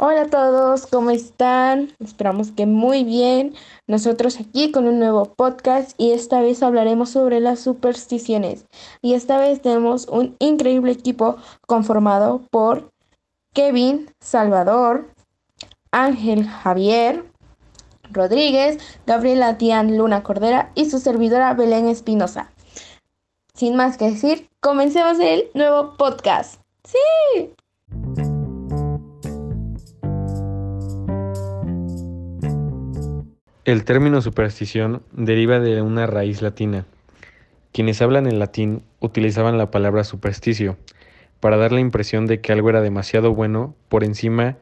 Hola a todos, ¿cómo están? Esperamos que muy bien. Nosotros aquí con un nuevo podcast y esta vez hablaremos sobre las supersticiones. Y esta vez tenemos un increíble equipo conformado por Kevin, Salvador, Ángel Javier, Rodríguez, Gabriela Tian Luna Cordera y su servidora Belén Espinosa. Sin más que decir, comencemos el nuevo podcast. ¡Sí! El término superstición deriva de una raíz latina. Quienes hablan en latín utilizaban la palabra supersticio para dar la impresión de que algo era demasiado bueno por encima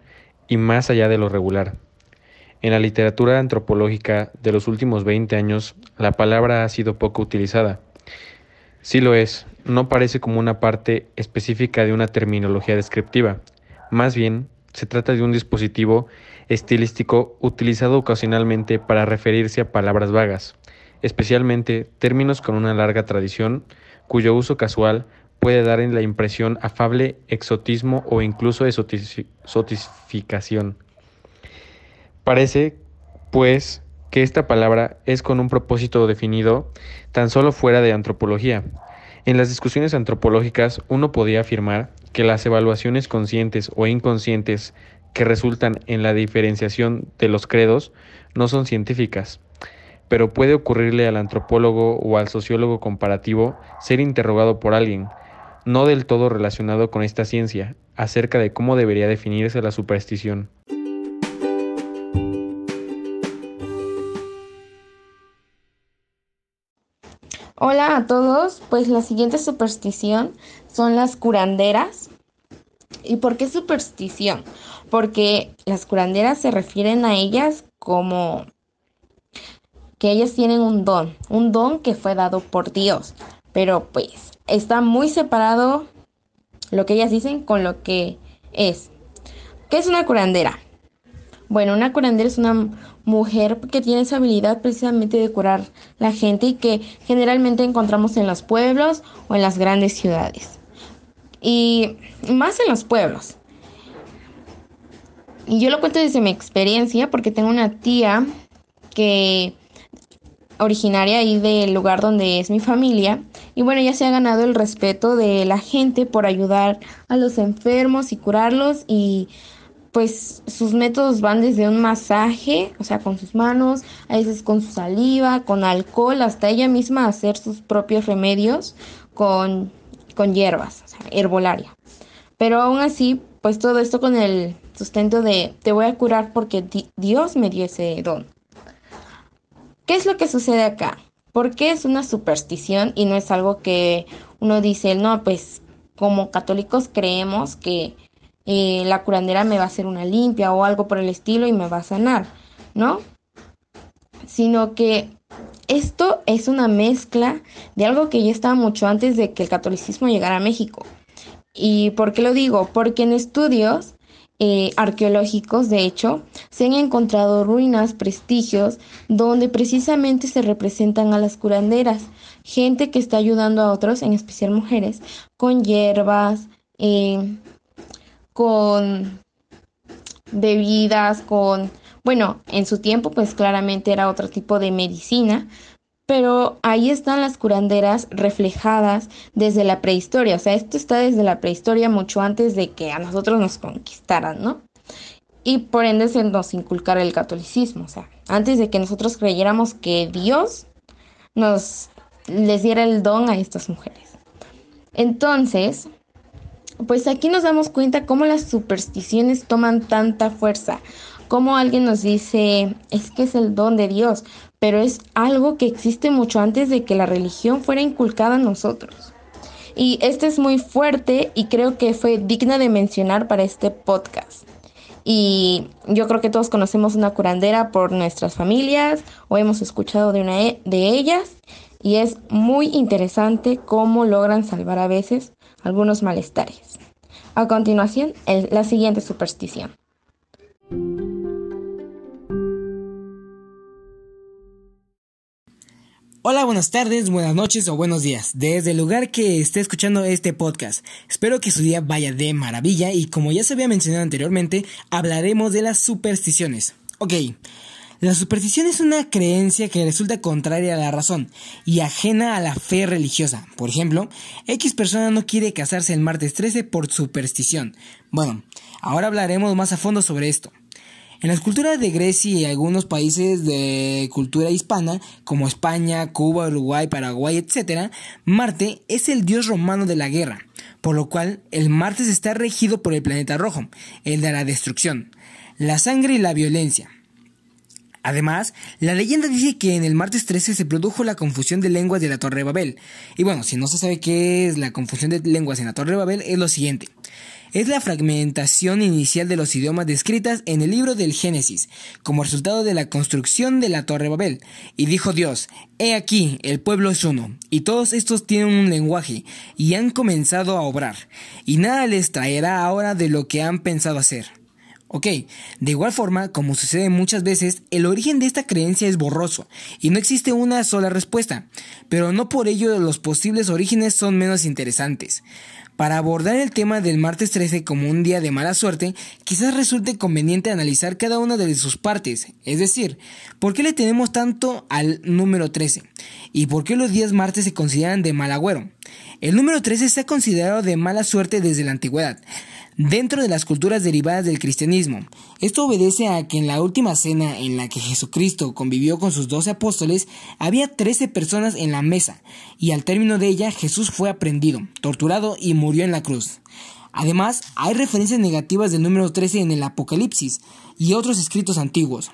y más allá de lo regular. En la literatura antropológica de los últimos 20 años, la palabra ha sido poco utilizada. Sí lo es, no parece como una parte específica de una terminología descriptiva. Más bien, se trata de un dispositivo estilístico utilizado ocasionalmente para referirse a palabras vagas, especialmente términos con una larga tradición, cuyo uso casual puede dar en la impresión afable, exotismo o incluso exotificación. Parece, pues, que esta palabra es con un propósito definido tan solo fuera de antropología. En las discusiones antropológicas uno podía afirmar que las evaluaciones conscientes o inconscientes que resultan en la diferenciación de los credos no son científicas, pero puede ocurrirle al antropólogo o al sociólogo comparativo ser interrogado por alguien, no del todo relacionado con esta ciencia, acerca de cómo debería definirse la superstición. Hola a todos, pues la siguiente superstición son las curanderas. ¿Y por qué superstición? Porque las curanderas se refieren a ellas como que ellas tienen un don, un don que fue dado por Dios, pero pues está muy separado lo que ellas dicen con lo que es. ¿Qué es una curandera? Bueno, una curandera es una mujer que tiene esa habilidad precisamente de curar la gente y que generalmente encontramos en los pueblos o en las grandes ciudades. Y más en los pueblos. Y yo lo cuento desde mi experiencia porque tengo una tía que originaria ahí del lugar donde es mi familia. Y bueno, ella se ha ganado el respeto de la gente por ayudar a los enfermos y curarlos y pues sus métodos van desde un masaje, o sea, con sus manos, a veces con su saliva, con alcohol, hasta ella misma hacer sus propios remedios con, con hierbas, herbolaria. Pero aún así, pues todo esto con el sustento de te voy a curar porque Dios me dio ese don. ¿Qué es lo que sucede acá? ¿Por qué es una superstición y no es algo que uno dice, no, pues como católicos creemos que eh, la curandera me va a hacer una limpia o algo por el estilo y me va a sanar, ¿no? Sino que esto es una mezcla de algo que ya estaba mucho antes de que el catolicismo llegara a México. ¿Y por qué lo digo? Porque en estudios eh, arqueológicos, de hecho, se han encontrado ruinas, prestigios, donde precisamente se representan a las curanderas, gente que está ayudando a otros, en especial mujeres, con hierbas, eh, con bebidas, con, bueno, en su tiempo pues claramente era otro tipo de medicina, pero ahí están las curanderas reflejadas desde la prehistoria, o sea, esto está desde la prehistoria mucho antes de que a nosotros nos conquistaran, ¿no? Y por ende se nos inculcara el catolicismo, o sea, antes de que nosotros creyéramos que Dios nos les diera el don a estas mujeres. Entonces, pues aquí nos damos cuenta cómo las supersticiones toman tanta fuerza, como alguien nos dice, es que es el don de Dios, pero es algo que existe mucho antes de que la religión fuera inculcada a nosotros. Y este es muy fuerte y creo que fue digna de mencionar para este podcast. Y yo creo que todos conocemos una curandera por nuestras familias o hemos escuchado de una e, de ellas y es muy interesante cómo logran salvar a veces algunos malestares. A continuación, la siguiente superstición. Hola, buenas tardes, buenas noches o buenos días, desde el lugar que esté escuchando este podcast. Espero que su día vaya de maravilla y como ya se había mencionado anteriormente, hablaremos de las supersticiones. Ok, la superstición es una creencia que resulta contraria a la razón y ajena a la fe religiosa. Por ejemplo, X persona no quiere casarse el martes 13 por superstición. Bueno, ahora hablaremos más a fondo sobre esto. En las culturas de Grecia y algunos países de cultura hispana, como España, Cuba, Uruguay, Paraguay, etc., Marte es el dios romano de la guerra, por lo cual el martes está regido por el planeta rojo, el de la destrucción, la sangre y la violencia. Además, la leyenda dice que en el martes 13 se produjo la confusión de lenguas de la Torre de Babel. Y bueno, si no se sabe qué es la confusión de lenguas en la Torre de Babel, es lo siguiente es la fragmentación inicial de los idiomas descritas en el libro del Génesis, como resultado de la construcción de la Torre Babel. Y dijo Dios, He aquí, el pueblo es uno, y todos estos tienen un lenguaje, y han comenzado a obrar, y nada les traerá ahora de lo que han pensado hacer. Ok, de igual forma, como sucede muchas veces, el origen de esta creencia es borroso y no existe una sola respuesta, pero no por ello los posibles orígenes son menos interesantes. Para abordar el tema del martes 13 como un día de mala suerte, quizás resulte conveniente analizar cada una de sus partes, es decir, ¿por qué le tenemos tanto al número 13? ¿Y por qué los días martes se consideran de mal agüero? El número 13 se ha considerado de mala suerte desde la antigüedad dentro de las culturas derivadas del cristianismo. Esto obedece a que en la última cena en la que Jesucristo convivió con sus doce apóstoles, había trece personas en la mesa, y al término de ella Jesús fue aprendido, torturado y murió en la cruz. Además, hay referencias negativas del número 13 en el Apocalipsis y otros escritos antiguos.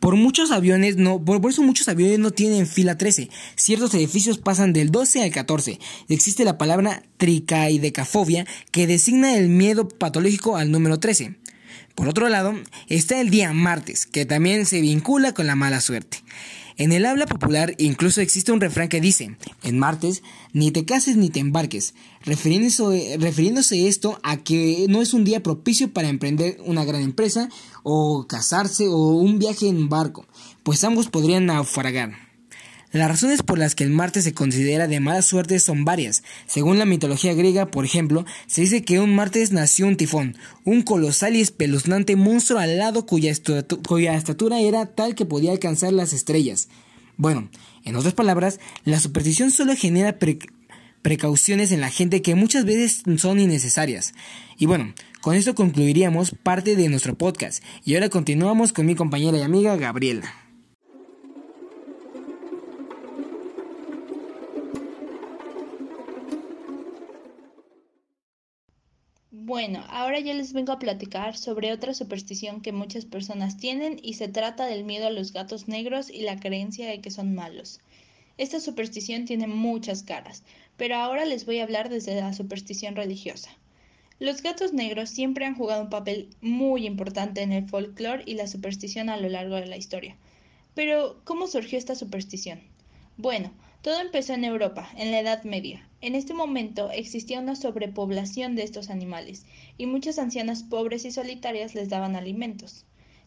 Por muchos aviones no, por, eso muchos aviones no tienen fila 13. Ciertos edificios pasan del 12 al 14. Existe la palabra tricaidecafobia que designa el miedo patológico al número 13. Por otro lado, está el día martes, que también se vincula con la mala suerte. En el habla popular incluso existe un refrán que dice, en martes, ni te cases ni te embarques, refiriéndose, esto a que no es un día propicio para emprender una gran empresa o casarse o un viaje en barco, pues ambos podrían naufragar. Las razones por las que el martes se considera de mala suerte son varias. Según la mitología griega, por ejemplo, se dice que un martes nació un tifón, un colosal y espeluznante monstruo alado cuya, cuya estatura era tal que podía alcanzar las estrellas. Bueno, en otras palabras, la superstición solo genera precauciones en la gente que muchas veces son innecesarias. Y bueno, con esto concluiríamos parte de nuestro podcast. Y ahora continuamos con mi compañera y amiga Gabriela. Bueno, ahora yo les vengo a platicar sobre otra superstición que muchas personas tienen y se trata del miedo a los gatos negros y la creencia de que son malos. Esta superstición tiene muchas caras, pero ahora les voy a hablar desde la superstición religiosa. Los gatos negros siempre han jugado un papel muy importante en el folclore y la superstición a lo largo de la historia. Pero, ¿cómo surgió esta superstición? Bueno, todo empezó en Europa, en la Edad Media. En este momento existía una sobrepoblación de estos animales, y muchas ancianas pobres y solitarias les daban alimentos.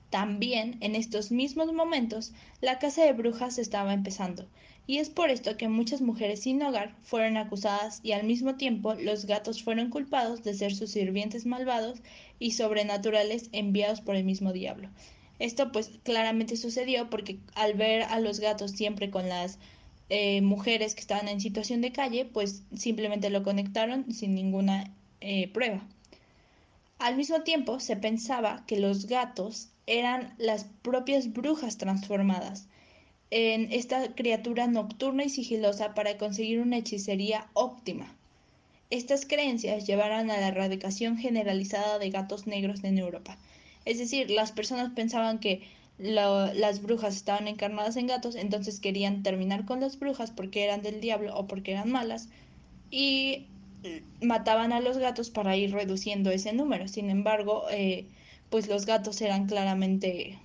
También, en estos mismos momentos, la caza de brujas estaba empezando, y es por esto que muchas mujeres sin hogar fueron acusadas y al mismo tiempo los gatos fueron culpados de ser sus sirvientes malvados y sobrenaturales enviados por el mismo diablo. Esto pues claramente sucedió porque al ver a los gatos siempre con las eh, mujeres que estaban en situación de calle, pues simplemente lo conectaron sin ninguna eh, prueba. Al mismo tiempo, se pensaba que los gatos eran las propias brujas transformadas en esta criatura nocturna y sigilosa para conseguir una hechicería óptima. Estas creencias llevaron a la erradicación generalizada de gatos negros en Europa. Es decir, las personas pensaban que las brujas estaban encarnadas en gatos, entonces querían terminar con las brujas porque eran del diablo o porque eran malas y mataban a los gatos para ir reduciendo ese número. Sin embargo, eh, pues los gatos eran claramente,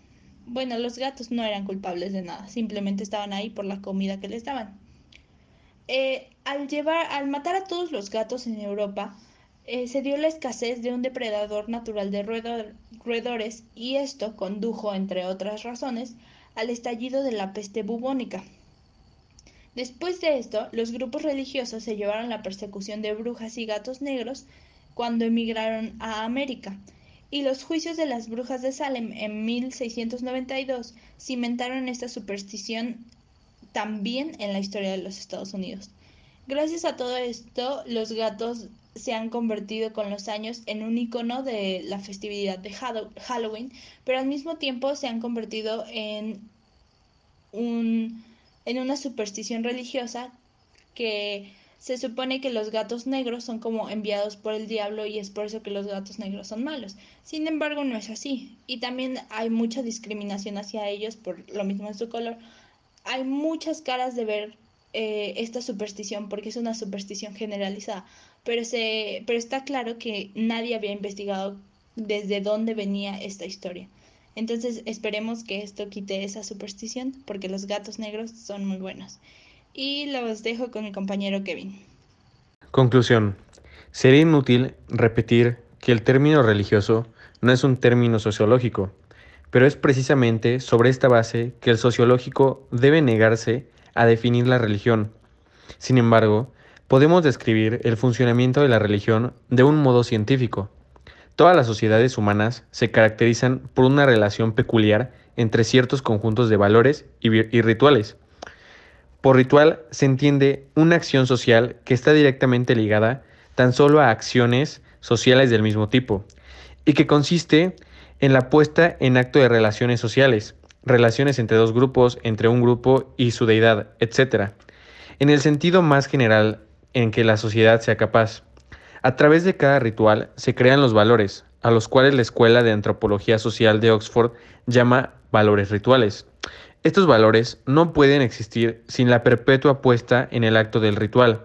bueno, los gatos no eran culpables de nada, simplemente estaban ahí por la comida que les daban. Eh, al llevar, al matar a todos los gatos en Europa, eh, se dio la escasez de un depredador natural de roedores y esto condujo, entre otras razones, al estallido de la peste bubónica. Después de esto, los grupos religiosos se llevaron la persecución de brujas y gatos negros cuando emigraron a América, y los juicios de las brujas de Salem en 1692 cimentaron esta superstición también en la historia de los Estados Unidos. Gracias a todo esto, los gatos se han convertido con los años en un icono de la festividad de Halloween, pero al mismo tiempo se han convertido en un en una superstición religiosa que se supone que los gatos negros son como enviados por el diablo y es por eso que los gatos negros son malos. Sin embargo, no es así. Y también hay mucha discriminación hacia ellos por lo mismo en su color. Hay muchas caras de ver eh, esta superstición porque es una superstición generalizada. Pero, se, pero está claro que nadie había investigado desde dónde venía esta historia. Entonces esperemos que esto quite esa superstición porque los gatos negros son muy buenos. Y los dejo con mi compañero Kevin. Conclusión. Sería inútil repetir que el término religioso no es un término sociológico, pero es precisamente sobre esta base que el sociológico debe negarse a definir la religión. Sin embargo, podemos describir el funcionamiento de la religión de un modo científico, Todas las sociedades humanas se caracterizan por una relación peculiar entre ciertos conjuntos de valores y, rituales. Por ritual se entiende una acción social que está directamente ligada tan solo a acciones sociales del mismo tipo y que consiste en la puesta en acto de relaciones sociales, relaciones entre dos grupos, entre un grupo y su deidad, etc. En el sentido más general en que la sociedad sea capaz. A través de cada ritual se crean los valores, a los cuales la Escuela de Antropología Social de Oxford llama valores rituales. Estos valores no pueden existir sin la perpetua puesta en el acto del ritual.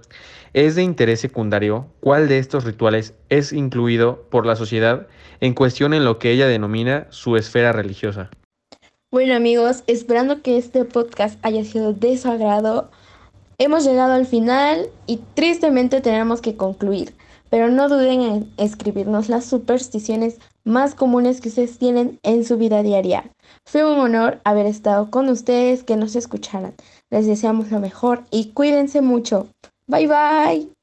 Es de interés secundario cuál de estos rituales es incluido por la sociedad en cuestión en lo que ella denomina su esfera religiosa. Bueno amigos, esperando que este podcast haya sido de su agrado, hemos llegado al final y tristemente tenemos que concluir pero no duden en escribirnos las supersticiones más comunes que ustedes tienen en su vida diaria. Fue un honor haber estado con ustedes, que nos escucharan. Les deseamos lo mejor y cuídense mucho. Bye bye.